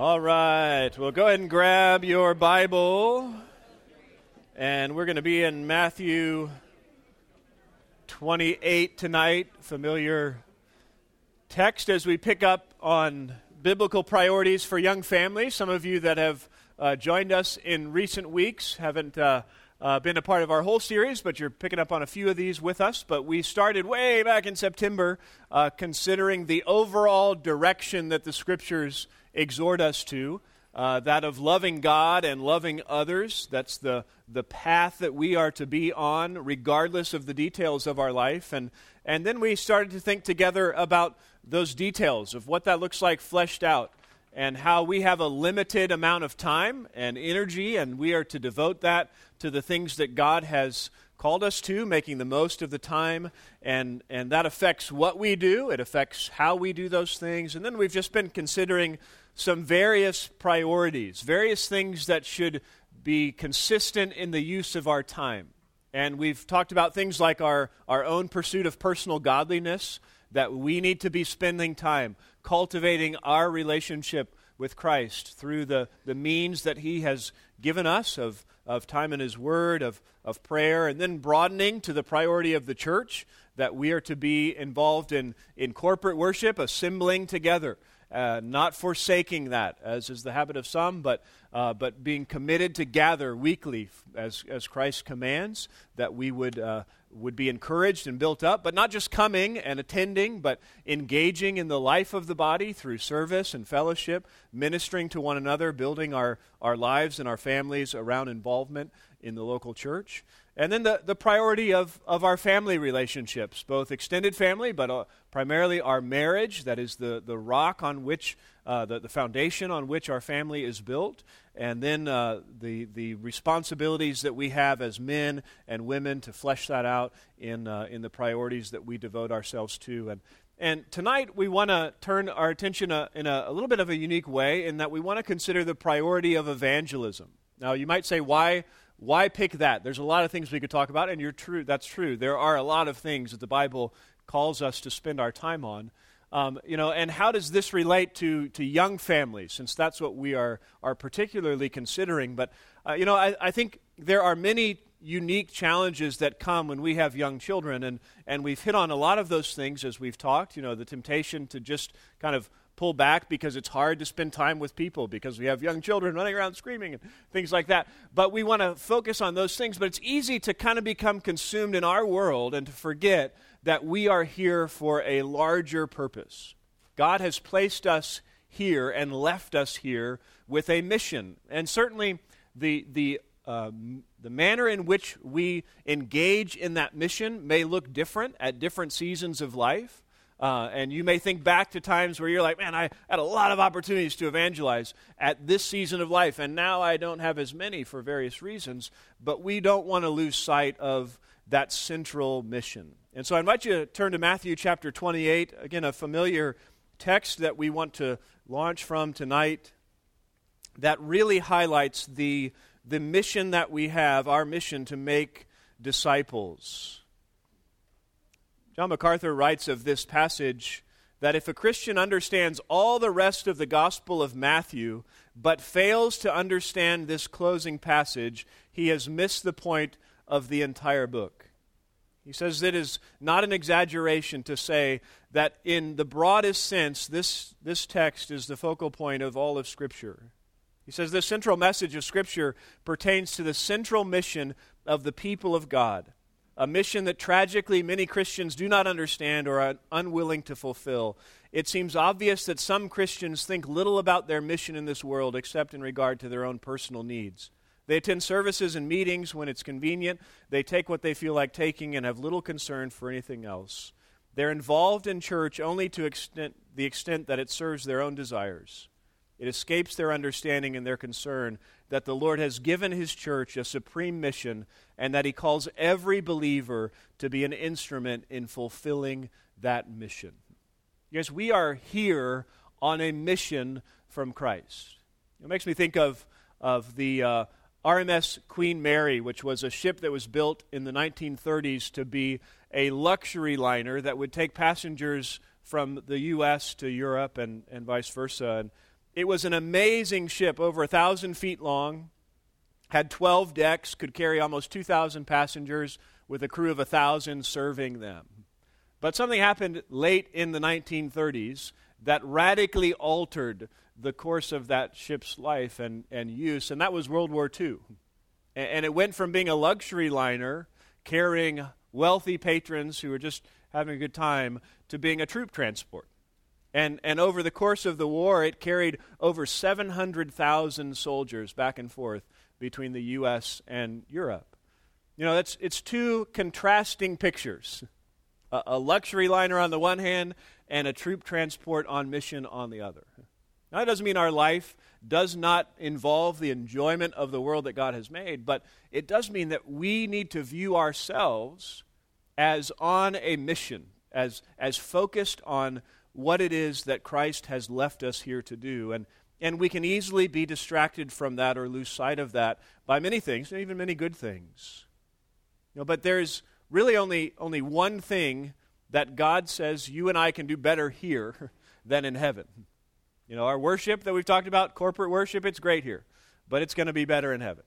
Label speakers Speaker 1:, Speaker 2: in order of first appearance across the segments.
Speaker 1: All right. Well, go ahead and grab your Bible. And we're going to be in Matthew 28 tonight. Familiar text as we pick up on biblical priorities for young families. Some of you that have uh, joined us in recent weeks haven't uh, uh, been a part of our whole series, but you're picking up on a few of these with us. But we started way back in September uh, considering the overall direction that the scriptures exhort us to. Uh, that of loving God and loving others. That's the, the path that we are to be on, regardless of the details of our life. And, and then we started to think together about those details of what that looks like fleshed out and how we have a limited amount of time and energy, and we are to devote that to the things that God has called us to, making the most of the time, and, and that affects what we do, it affects how we do those things. And then we've just been considering some various priorities, various things that should be consistent in the use of our time. And we've talked about things like our, our own pursuit of personal godliness, that we need to be spending time cultivating our relationship with Christ through the, the means that He has given us of, of time in His Word, of, of prayer, and then broadening to the priority of the church that we are to be involved in, in corporate worship, assembling together. Uh, not forsaking that, as is the habit of some, but, uh, but being committed to gather weekly as, as Christ commands, that we would uh, would be encouraged and built up, but not just coming and attending, but engaging in the life of the body through service and fellowship, ministering to one another, building our, our lives and our families around involvement in the local church. And then the, the priority of, of our family relationships, both extended family, but uh, primarily our marriage, that is the, the rock on which, uh, the, the foundation on which our family is built, and then uh, the, the responsibilities that we have as men and women to flesh that out in, uh, in the priorities that we devote ourselves to. And, and tonight we want to turn our attention uh, in a, a little bit of a unique way in that we want to consider the priority of evangelism. Now, you might say, why? Why pick that? There's a lot of things we could talk about, and you're true. That's true. There are a lot of things that the Bible calls us to spend our time on. Um, you know, and how does this relate to, to young families, since that's what we are, are particularly considering? But, uh, you know, I, I think there are many unique challenges that come when we have young children, and, and we've hit on a lot of those things as we've talked. You know, the temptation to just kind of pull back because it's hard to spend time with people because we have young children running around screaming and things like that. But we want to focus on those things. But it's easy to kind of become consumed in our world and to forget that we are here for a larger purpose. God has placed us here and left us here with a mission. And certainly the, the, uh, the manner in which we engage in that mission may look different at different seasons of life. Uh, and you may think back to times where you're like, man, I had a lot of opportunities to evangelize at this season of life, and now I don't have as many for various reasons. But we don't want to lose sight of that central mission. And so I invite you to turn to Matthew chapter 28, again, a familiar text that we want to launch from tonight that really highlights the, the mission that we have, our mission to make disciples. John MacArthur writes of this passage that if a Christian understands all the rest of the Gospel of Matthew but fails to understand this closing passage, he has missed the point of the entire book. He says it is not an exaggeration to say that, in the broadest sense, this, this text is the focal point of all of Scripture. He says the central message of Scripture pertains to the central mission of the people of God a mission that tragically many Christians do not understand or are unwilling to fulfill. It seems obvious that some Christians think little about their mission in this world except in regard to their own personal needs. They attend services and meetings when it's convenient. They take what they feel like taking and have little concern for anything else. They're involved in church only to extent, the extent that it serves their own desires. It escapes their understanding and their concern that the Lord has given His church a supreme mission and that He calls every believer to be an instrument in fulfilling that mission. Yes, we are here on a mission from Christ. It makes me think of, of the uh, RMS Queen Mary, which was a ship that was built in the 1930s to be a luxury liner that would take passengers from the U.S. to Europe and, and vice versa. And It was an amazing ship, over a thousand feet long, had 12 decks, could carry almost 2,000 passengers, with a crew of a thousand serving them. But something happened late in the 1930s that radically altered the course of that ship's life and, and use, and that was World War II. And, and it went from being a luxury liner carrying wealthy patrons who were just having a good time to being a troop transport. And, and over the course of the war, it carried over 700,000 soldiers back and forth between the U.S. and Europe. You know, that's, it's two contrasting pictures a, a luxury liner on the one hand and a troop transport on mission on the other. Now, that doesn't mean our life does not involve the enjoyment of the world that God has made, but it does mean that we need to view ourselves as on a mission, as, as focused on what it is that Christ has left us here to do. And, and we can easily be distracted from that or lose sight of that by many things, even many good things. You know, but there's really only, only one thing that God says you and I can do better here than in heaven. You know, our worship that we've talked about, corporate worship, it's great here, but it's going to be better in heaven.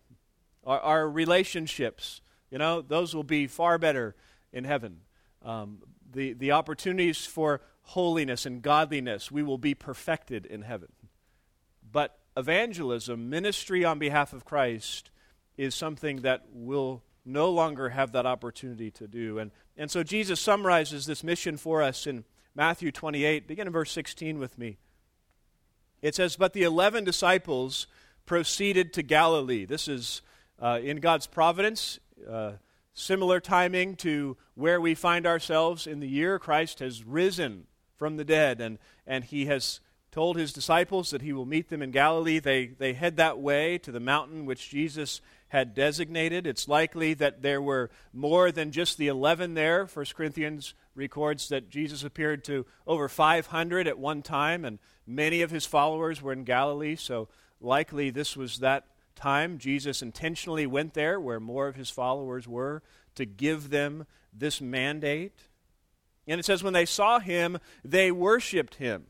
Speaker 1: Our, our, relationships, you know, those will be far better in heaven. Um, the, the opportunities for holiness and godliness, we will be perfected in heaven. But evangelism, ministry on behalf of Christ, is something that will no longer have that opportunity to do. And, and so Jesus summarizes this mission for us in Matthew 28. Begin in verse 16 with me. It says, But the eleven disciples proceeded to Galilee. This is uh, in God's providence, uh, similar timing to where we find ourselves in the year. Christ has risen from the dead, and, and he has told his disciples that he will meet them in Galilee. They, they head that way to the mountain which Jesus had designated. It's likely that there were more than just the 11 there. 1 Corinthians records that Jesus appeared to over 500 at one time, and many of his followers were in Galilee, so likely this was that time. Jesus intentionally went there where more of his followers were to give them this mandate. And it says, when they saw him, they worshiped him.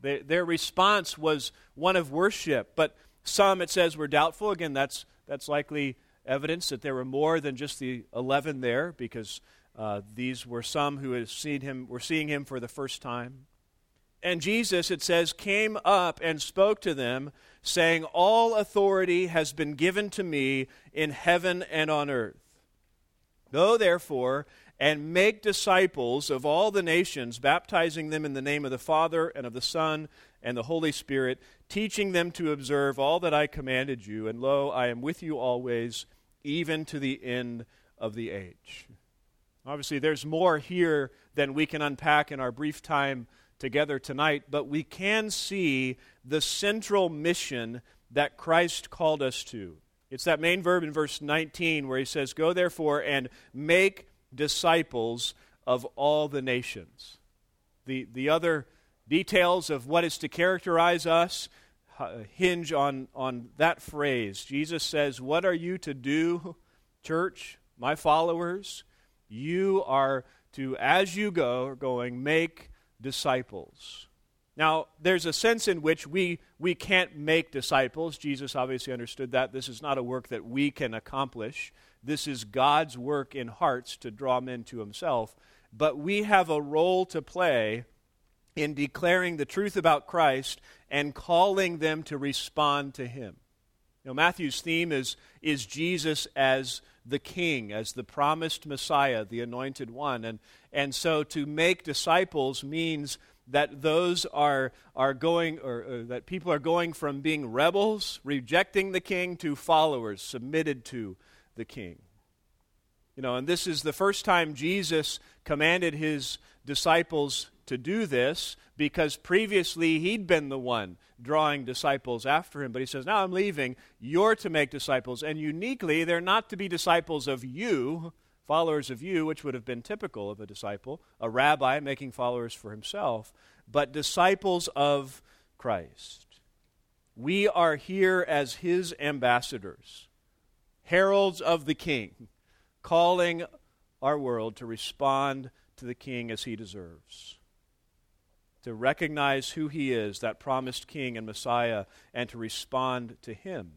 Speaker 1: They, their response was one of worship, but some, it says, were doubtful. Again, that's, that's likely evidence that there were more than just the 11 there, because uh, these were some who had seen him, were seeing him for the first time. And Jesus, it says, came up and spoke to them, saying, All authority has been given to me in heaven and on earth. Go, therefore, and make disciples of all the nations, baptizing them in the name of the Father and of the Son and the Holy Spirit, teaching them to observe all that I commanded you. And lo, I am with you always, even to the end of the age. Obviously, there's more here than we can unpack in our brief time together tonight, but we can see the central mission that Christ called us to. It's that main verb in verse 19 where he says, Go therefore and make disciples of all the nations. The, the other details of what is to characterize us uh, hinge on, on that phrase. Jesus says, What are you to do, church, my followers? You are to, as you go, going, make disciples. Now, there's a sense in which we, we can't make disciples. Jesus obviously understood that. This is not a work that we can accomplish. This is God's work in hearts to draw men to Himself. But we have a role to play in declaring the truth about Christ and calling them to respond to Him. You know, Matthew's theme is, is Jesus as the King, as the promised Messiah, the anointed one. And, and so to make disciples means that those are, are going, or, or, that people are going from being rebels, rejecting the king, to followers, submitted to the king. You know, and this is the first time Jesus commanded his disciples to do this because previously he'd been the one drawing disciples after him. But he says, Now I'm leaving. You're to make disciples. And uniquely, they're not to be disciples of you, followers of you, which would have been typical of a disciple, a rabbi making followers for himself, but disciples of Christ. We are here as his ambassadors heralds of the king, calling our world to respond to the king as he deserves. to recognize who he is, that promised king and Messiah, and to respond to him.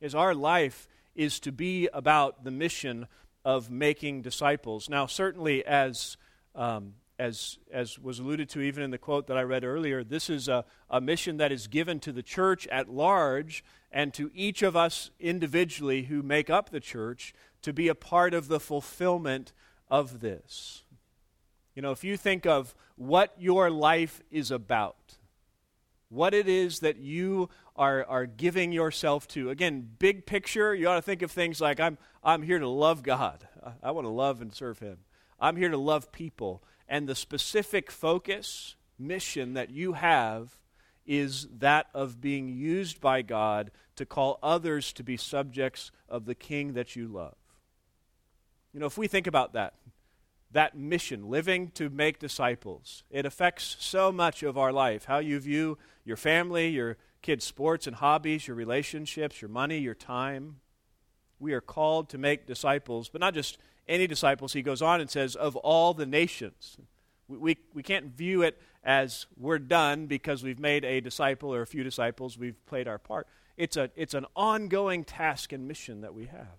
Speaker 1: Is our life is to be about the mission of making disciples. Now, certainly, as um, as as was alluded to even in the quote that I read earlier, this is a, a mission that is given to the church at large and to each of us individually who make up the church to be a part of the fulfillment of this. You know, if you think of what your life is about, what it is that you are, are giving yourself to. Again, big picture, you ought to think of things like I'm, I'm here to love God. I, I want to love and serve Him. I'm here to love people. And the specific focus, mission that you have is that of being used by God to call others to be subjects of the King that you love. You know, if we think about that, that mission, living to make disciples, it affects so much of our life. How you view your family, your kids' sports and hobbies, your relationships, your money, your time. We are called to make disciples, but not just any disciples. He goes on and says, of all the nations. We, we, we can't view it as we're done because we've made a disciple or a few disciples, we've played our part. It's, a, it's an ongoing task and mission that we have.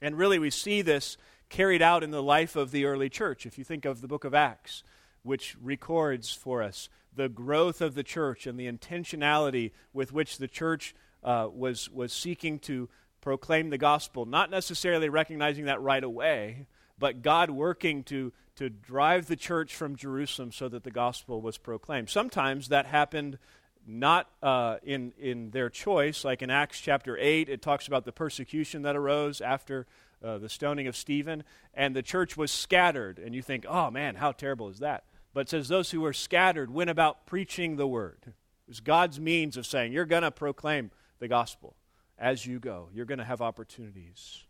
Speaker 1: And really, we see this carried out in the life of the early church. If you think of the book of Acts, which records for us the growth of the church and the intentionality with which the church uh, was, was seeking to proclaim the gospel, not necessarily recognizing that right away, but God working to, to drive the church from Jerusalem so that the gospel was proclaimed. Sometimes that happened not uh, in, in their choice, like in Acts chapter 8, it talks about the persecution that arose after uh, the stoning of Stephen, and the church was scattered. And you think, oh man, how terrible is that? But it says, those who were scattered went about preaching the word. It was God's means of saying, you're going to proclaim the gospel as you go, you're going to have opportunities.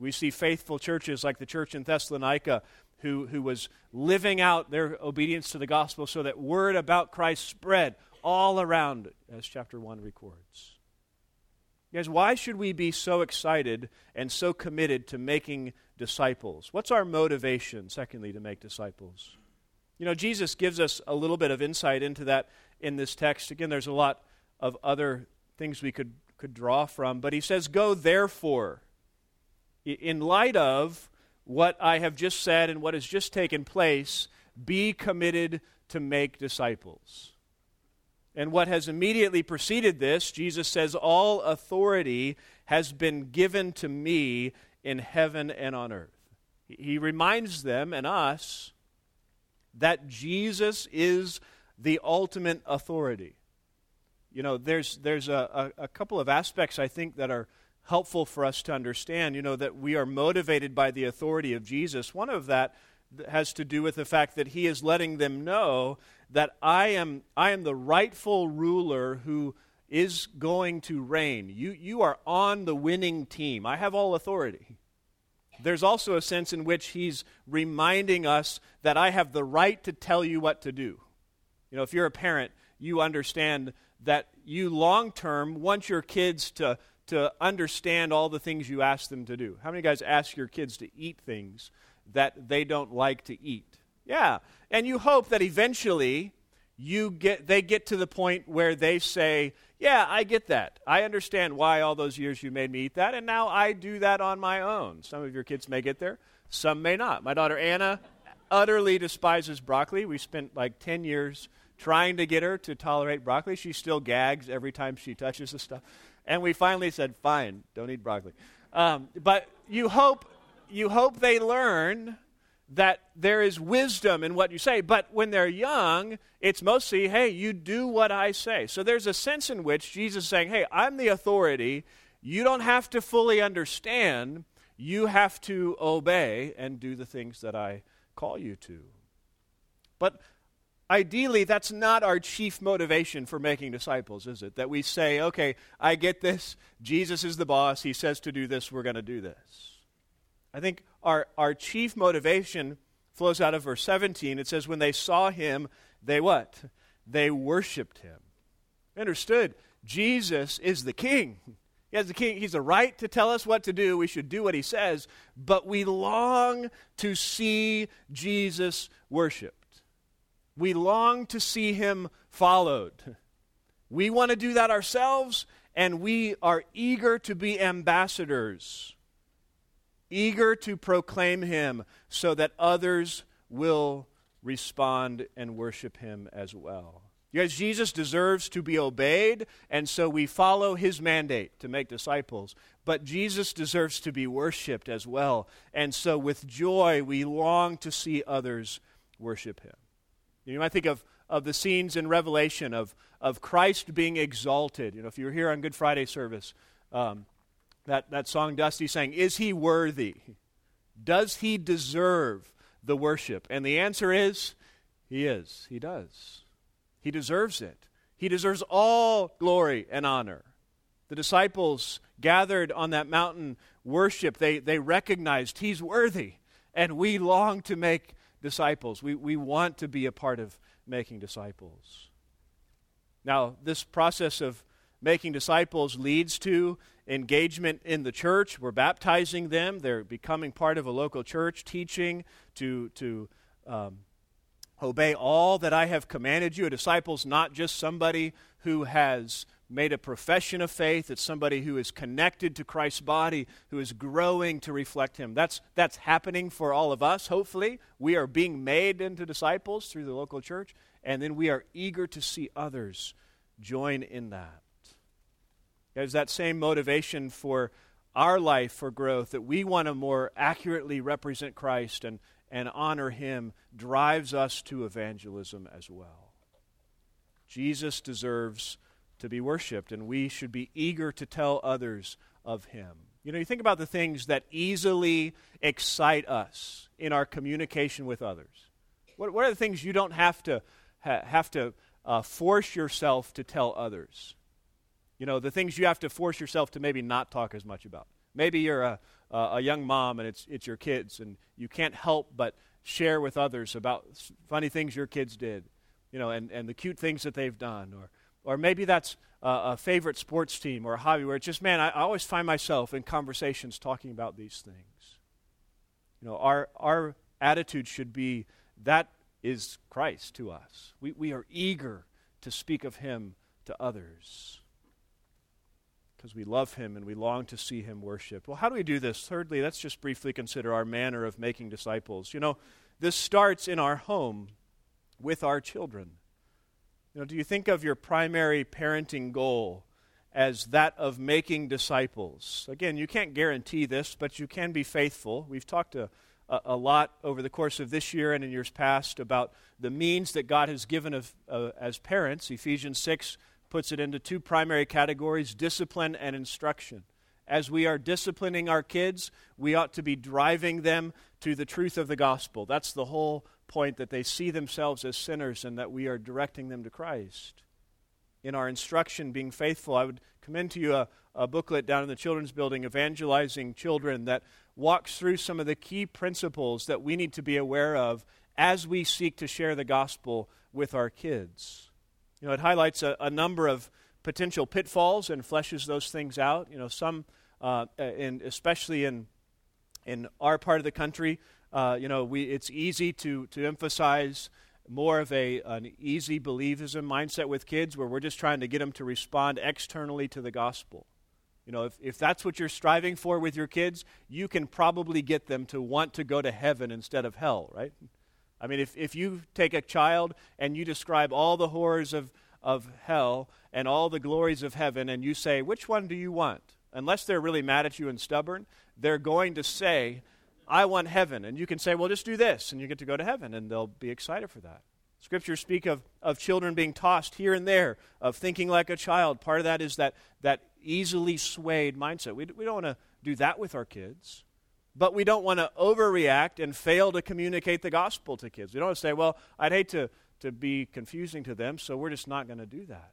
Speaker 1: We see faithful churches like the church in Thessalonica who, who was living out their obedience to the gospel so that word about Christ spread all around, as chapter 1 records. Guys, why should we be so excited and so committed to making disciples? What's our motivation, secondly, to make disciples? You know, Jesus gives us a little bit of insight into that in this text. Again, there's a lot of other things we could, could draw from, but he says, Go therefore. In light of what I have just said and what has just taken place, be committed to make disciples. And what has immediately preceded this, Jesus says, All authority has been given to me in heaven and on earth. He reminds them and us that Jesus is the ultimate authority. You know, there's, there's a, a, a couple of aspects I think that are helpful for us to understand. You know, that we are motivated by the authority of Jesus. One of that has to do with the fact that he is letting them know that I am, I am the rightful ruler who is going to reign. You, you are on the winning team. I have all authority. There's also a sense in which he's reminding us that I have the right to tell you what to do. You know, if you're a parent, you understand that you long term want your kids to, to understand all the things you ask them to do. How many guys ask your kids to eat things that they don't like to eat. Yeah. And you hope that eventually you get they get to the point where they say, "Yeah, I get that. I understand why all those years you made me eat that and now I do that on my own." Some of your kids may get there, some may not. My daughter Anna utterly despises broccoli. We spent like 10 years trying to get her to tolerate broccoli. She still gags every time she touches the stuff. And we finally said, "Fine, don't eat broccoli." Um, but you hope you hope they learn that there is wisdom in what you say. But when they're young, it's mostly, hey, you do what I say. So there's a sense in which Jesus is saying, hey, I'm the authority. You don't have to fully understand. You have to obey and do the things that I call you to. But ideally, that's not our chief motivation for making disciples, is it? That we say, okay, I get this. Jesus is the boss. He says to do this. We're going to do this. I think our, our chief motivation flows out of verse 17. It says, When they saw him, they what? They worshiped him. understood Jesus is the king. He has the king. He's the right to tell us what to do. We should do what he says. But we long to see Jesus worshiped. We long to see him followed. We want to do that ourselves, and we are eager to be ambassadors, eager to proclaim him so that others will respond and worship him as well. Because Jesus deserves to be obeyed, and so we follow his mandate to make disciples. But Jesus deserves to be worshiped as well, and so with joy we long to see others worship him. You might think of, of the scenes in Revelation of, of Christ being exalted. You know, if you were here on Good Friday service, um, that, that song Dusty sang, Is he worthy? Does he deserve the worship? And the answer is, He is. He does. He deserves it. He deserves all glory and honor. The disciples gathered on that mountain worship, they, they recognized He's worthy, and we long to make disciples. We, we want to be a part of making disciples. Now, this process of making disciples leads to engagement in the church. We're baptizing them, they're becoming part of a local church, teaching to, to um, Obey all that I have commanded you. A disciple's not just somebody who has made a profession of faith. It's somebody who is connected to Christ's body, who is growing to reflect Him. That's, that's happening for all of us, hopefully. We are being made into disciples through the local church, and then we are eager to see others join in that. There's that same motivation for our life for growth that we want to more accurately represent Christ and and honor him drives us to evangelism as well. Jesus deserves to be worshiped, and we should be eager to tell others of him. You know, you think about the things that easily excite us in our communication with others. What, what are the things you don't have to, ha, have to uh, force yourself to tell others? You know, the things you have to force yourself to maybe not talk as much about. Maybe you're a, a young mom and it's, it's your kids, and you can't help but share with others about funny things your kids did, you know, and, and the cute things that they've done. Or, or maybe that's a favorite sports team or a hobby where it's just, man, I, I always find myself in conversations talking about these things. You know, our, our attitude should be that is Christ to us. We, we are eager to speak of him to others because we love him and we long to see him worshiped. Well, how do we do this? Thirdly, let's just briefly consider our manner of making disciples. You know, this starts in our home with our children. You know, do you think of your primary parenting goal as that of making disciples? Again, you can't guarantee this, but you can be faithful. We've talked a, a, a lot over the course of this year and in years past about the means that God has given of, uh, as parents. Ephesians 6 puts it into two primary categories discipline and instruction. As we are disciplining our kids, we ought to be driving them to the truth of the gospel. That's the whole point that they see themselves as sinners and that we are directing them to Christ. In our instruction, being faithful, I would commend to you a, a booklet down in the children's building, Evangelizing Children, that walks through some of the key principles that we need to be aware of as we seek to share the gospel with our kids. You know, it highlights a, a number of potential pitfalls and fleshes those things out. You know, some, uh, in, especially in, in our part of the country, uh, you know, we, it's easy to, to emphasize more of a, an easy believism mindset with kids where we're just trying to get them to respond externally to the gospel. You know, if, if that's what you're striving for with your kids, you can probably get them to want to go to heaven instead of hell, right? I mean, if, if you take a child and you describe all the horrors of, of hell and all the glories of heaven, and you say, which one do you want? Unless they're really mad at you and stubborn, they're going to say, I want heaven. And you can say, well, just do this, and you get to go to heaven, and they'll be excited for that. Scriptures speak of, of children being tossed here and there, of thinking like a child. Part of that is that, that easily swayed mindset. We, we don't want to do that with our kids. But we don't want to overreact and fail to communicate the gospel to kids. We don't want to say, well, I'd hate to, to be confusing to them, so we're just not going to do that.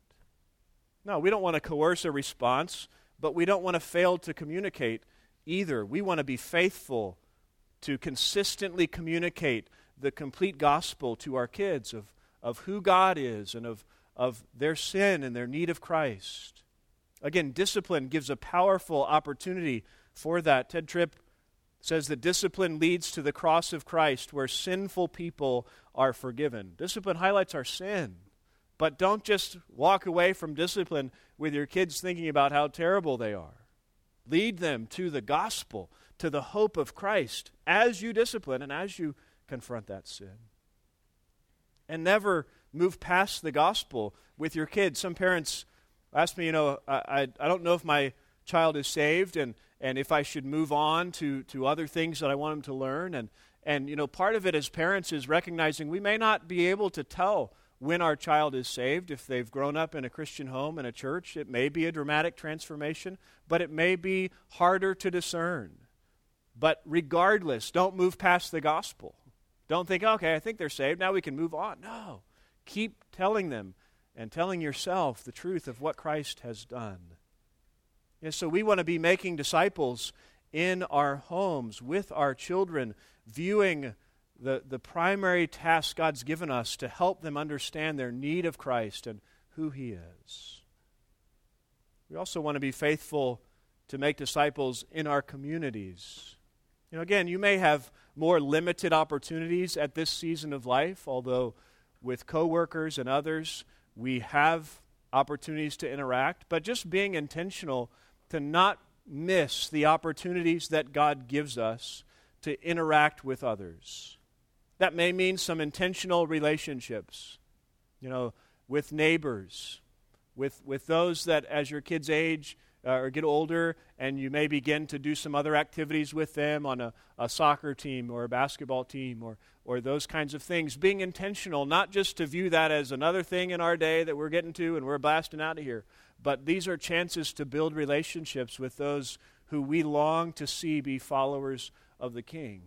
Speaker 1: No, we don't want to coerce a response, but we don't want to fail to communicate either. We want to be faithful to consistently communicate the complete gospel to our kids of, of who God is and of, of their sin and their need of Christ. Again, discipline gives a powerful opportunity for that. Tedd Tripp says that discipline leads to the cross of Christ where sinful people are forgiven. Discipline highlights our sin. But don't just walk away from discipline with your kids thinking about how terrible they are. Lead them to the gospel, to the hope of Christ as you discipline and as you confront that sin. And never move past the gospel with your kids. Some parents ask me, you know, I, I, I don't know if my child is saved and, and if I should move on to, to other things that I want them to learn. And, and, you know, part of it as parents is recognizing we may not be able to tell when our child is saved. If they've grown up in a Christian home and a church, it may be a dramatic transformation, but it may be harder to discern. But regardless, don't move past the gospel. Don't think, okay, I think they're saved. Now we can move on. No. Keep telling them and telling yourself the truth of what Christ has done. So we want to be making disciples in our homes with our children, viewing the, the primary task God's given us to help them understand their need of Christ and who He is. We also want to be faithful to make disciples in our communities. You know, again, you may have more limited opportunities at this season of life, although with coworkers and others, we have opportunities to interact, but just being intentional to not miss the opportunities that God gives us to interact with others. That may mean some intentional relationships, you know, with neighbors, with, with those that as your kids age, uh, or get older and you may begin to do some other activities with them on a, a soccer team or a basketball team or, or those kinds of things. Being intentional, not just to view that as another thing in our day that we're getting to and we're blasting out of here, but these are chances to build relationships with those who we long to see be followers of the King.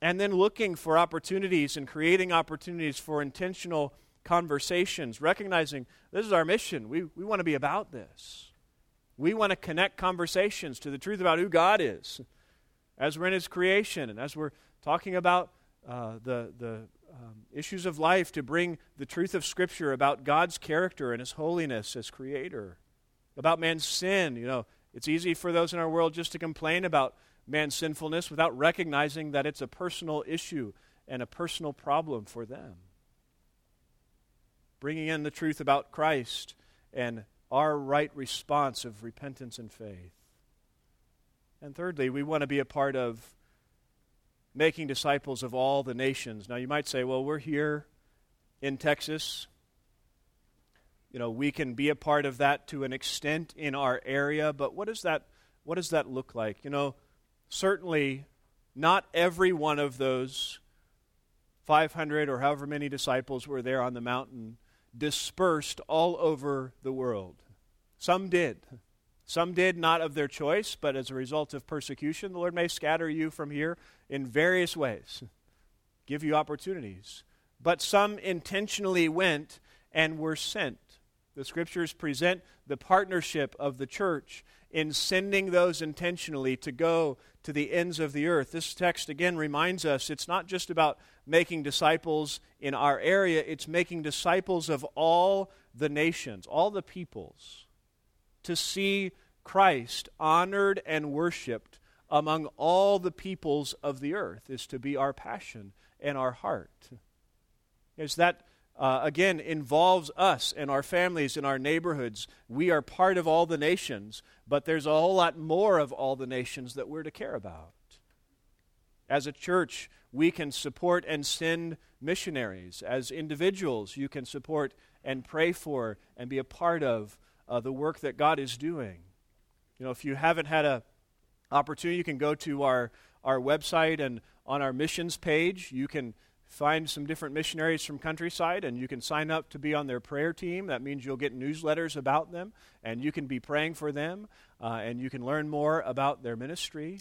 Speaker 1: And then looking for opportunities and creating opportunities for intentional conversations, recognizing this is our mission. We, we want to be about this. We want to connect conversations to the truth about who God is as we're in His creation and as we're talking about uh, the, the um, issues of life to bring the truth of Scripture about God's character and His holiness as Creator, about man's sin. You know, it's easy for those in our world just to complain about man's sinfulness without recognizing that it's a personal issue and a personal problem for them. Bringing in the truth about Christ and our right response of repentance and faith. And thirdly, we want to be a part of making disciples of all the nations. Now, you might say, well, we're here in Texas. You know, we can be a part of that to an extent in our area, but what does that, what does that look like? You know, certainly not every one of those 500 or however many disciples were there on the mountain dispersed all over the world. Some did. Some did not of their choice, but as a result of persecution. The Lord may scatter you from here in various ways, give you opportunities. But some intentionally went and were sent. The scriptures present the partnership of the church in sending those intentionally to go to the ends of the earth. This text again reminds us it's not just about making disciples in our area, it's making disciples of all the nations, all the peoples, to see Christ honored and worshiped among all the peoples of the earth, is to be our passion and our heart. Is that uh, again involves us and our families and our neighborhoods. We are part of all the nations, but there's a whole lot more of all the nations that we're to care about. As a church, we can support and send missionaries. As individuals, you can support and pray for and be a part of uh, the work that God is doing. You know, if you haven't had a opportunity, you can go to our, our website and on our missions page, you can find some different missionaries from countryside and you can sign up to be on their prayer team. That means you'll get newsletters about them and you can be praying for them uh, and you can learn more about their ministry.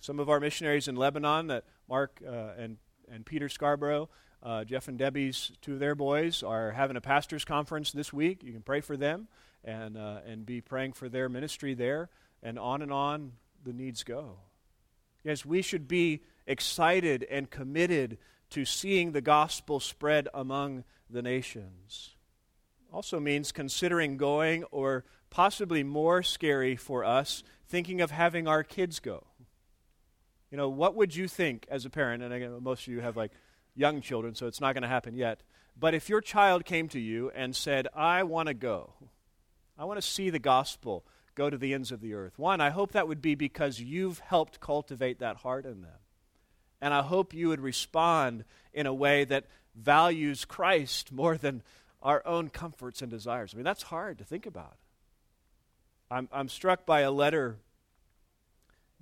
Speaker 1: Some of our missionaries in lebanon that mark uh, and, and peter scarborough uh, jeff and debbie's two of their boys are having a pastors conference this week. You can pray for them and, uh, and be praying for their ministry there and on and on the needs go yes we should be excited and committed to seeing the gospel spread among the nations. Also means considering going, or possibly more scary for us, thinking of having our kids go. You know, what would you think as a parent? And again, most of you have like young children, so it's not going to happen yet. But if your child came to you and said, I want to go, I want to see the gospel go to the ends of the earth. One, I hope that would be because you've helped cultivate that heart in them. And I hope you would respond in a way that values Christ more than our own comforts and desires. I mean, that's hard to think about. I'm, I'm struck by a letter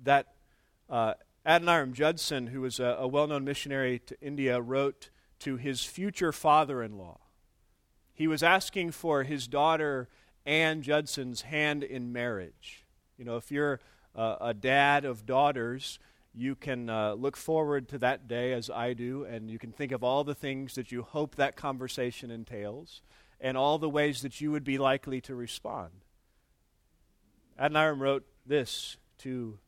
Speaker 1: that uh, Adoniram Judson, who was a, a well known missionary to India, wrote to his future father in law. He was asking for his daughter Ann Judson's hand in marriage. You know, if you're uh, a dad of daughters, you can uh, look forward to that day as I do, and you can think of all the things that you hope that conversation entails and all the ways that you would be likely to respond. Adoniram wrote this to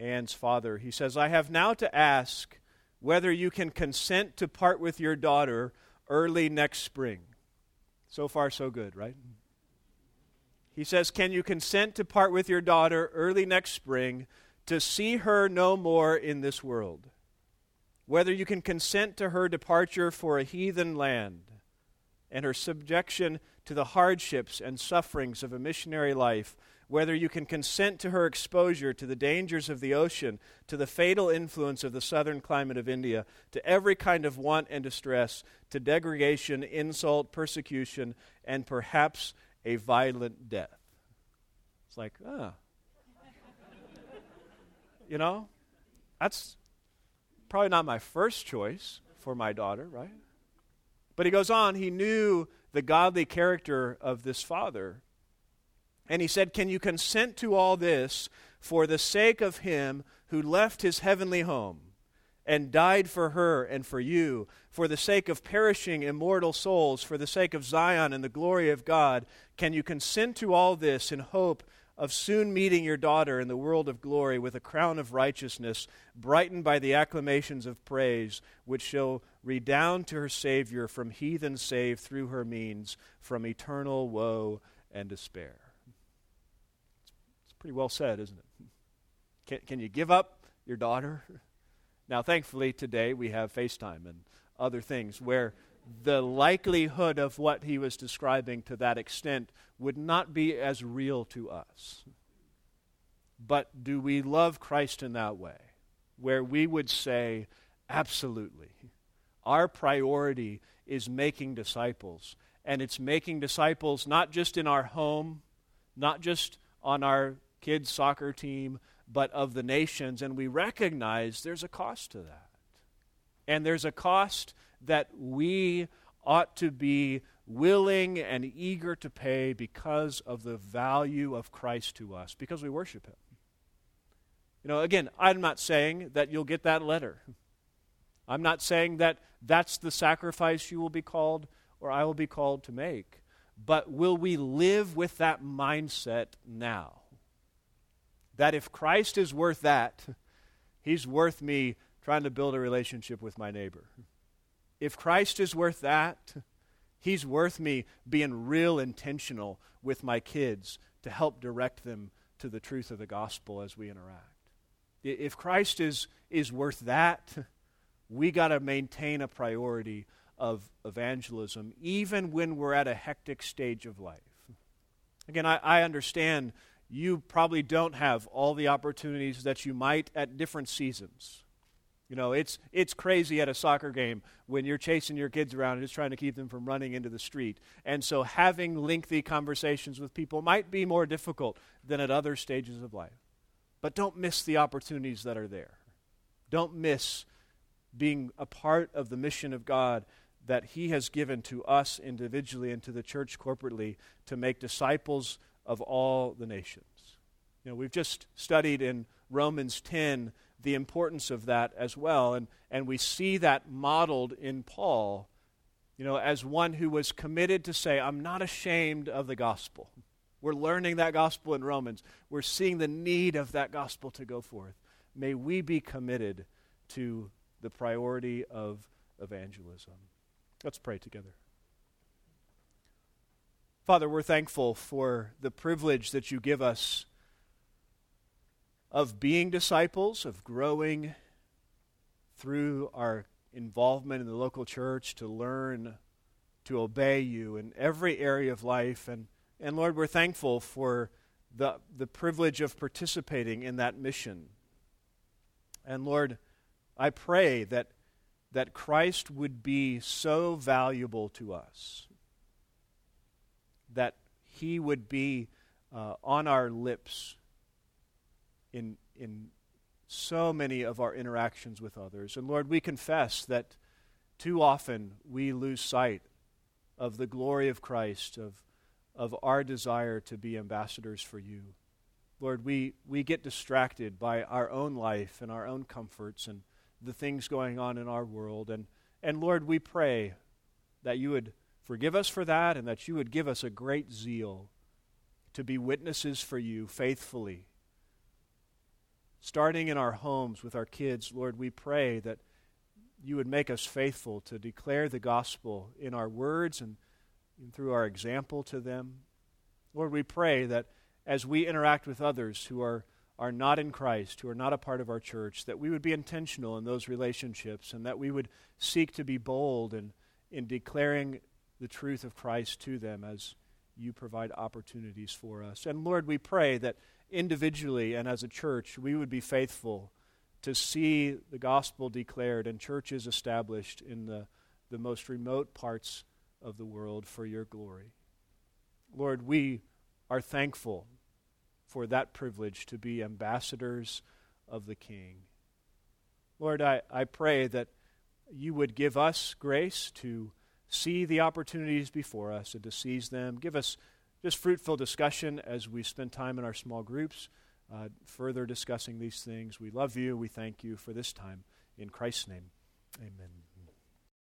Speaker 1: Ann's father. He says, I have now to ask whether you can consent to part with your daughter early next spring. So far, so good, right? He says, Can you consent to part with your daughter early next spring to see her no more in this world? Whether you can consent to her departure for a heathen land and her subjection to the hardships and sufferings of a missionary life whether you can consent to her exposure to the dangers of the ocean, to the fatal influence of the southern climate of India, to every kind of want and distress, to degradation, insult, persecution, and perhaps a violent death. It's like, ah. you know, that's probably not my first choice for my daughter, right? But he goes on, he knew the godly character of this father and he said, Can you consent to all this for the sake of him who left his heavenly home and died for her and for you, for the sake of perishing immortal souls, for the sake of Zion and the glory of God? Can you consent to all this in hope of soon meeting your daughter in the world of glory with a crown of righteousness, brightened by the acclamations of praise, which shall redound to her Savior from heathen saved through her means, from eternal woe and despair? Pretty well said, isn't it? Can, can you give up your daughter? Now, thankfully, today we have FaceTime and other things where the likelihood of what he was describing to that extent would not be as real to us. But do we love Christ in that way? Where we would say, absolutely. Our priority is making disciples. And it's making disciples not just in our home, not just on our kids' soccer team, but of the nations. And we recognize there's a cost to that. And there's a cost that we ought to be willing and eager to pay because of the value of Christ to us, because we worship Him. You know, again, I'm not saying that you'll get that letter. I'm not saying that that's the sacrifice you will be called or I will be called to make. But will we live with that mindset now? That if Christ is worth that, he's worth me trying to build a relationship with my neighbor. If Christ is worth that, he's worth me being real intentional with my kids to help direct them to the truth of the gospel as we interact. If Christ is, is worth that, we got to maintain a priority of evangelism, even when we're at a hectic stage of life. Again, I, I understand you probably don't have all the opportunities that you might at different seasons. You know, it's, it's crazy at a soccer game when you're chasing your kids around and just trying to keep them from running into the street. And so having lengthy conversations with people might be more difficult than at other stages of life. But don't miss the opportunities that are there. Don't miss being a part of the mission of God that He has given to us individually and to the church corporately to make disciples of all the nations. You know, we've just studied in Romans 10 the importance of that as well, and, and we see that modeled in Paul, you know, as one who was committed to say, I'm not ashamed of the gospel. We're learning that gospel in Romans. We're seeing the need of that gospel to go forth. May we be committed to the priority of evangelism. Let's pray together. Father, we're thankful for the privilege that you give us of being disciples, of growing through our involvement in the local church to learn to obey you in every area of life. And, and Lord, we're thankful for the, the privilege of participating in that mission. And Lord, I pray that, that Christ would be so valuable to us, that he would be uh, on our lips in, in so many of our interactions with others. And Lord, we confess that too often we lose sight of the glory of Christ, of, of our desire to be ambassadors for you. Lord, we, we get distracted by our own life and our own comforts and the things going on in our world. And, and Lord, we pray that you would forgive us for that and that you would give us a great zeal to be witnesses for you faithfully. Starting in our homes with our kids, Lord, we pray that you would make us faithful to declare the gospel in our words and, and through our example to them. Lord, we pray that as we interact with others who are, are not in Christ, who are not a part of our church, that we would be intentional in those relationships and that we would seek to be bold in, in declaring the truth of Christ to them as you provide opportunities for us. And Lord, we pray that individually and as a church, we would be faithful to see the gospel declared and churches established in the, the most remote parts of the world for your glory. Lord, we are thankful for that privilege to be ambassadors of the King. Lord, I, I pray that you would give us grace to see the opportunities before us and to seize them. Give us just fruitful discussion as we spend time in our small groups, uh, further discussing these things. We love you. We thank you for this time. In Christ's name, amen.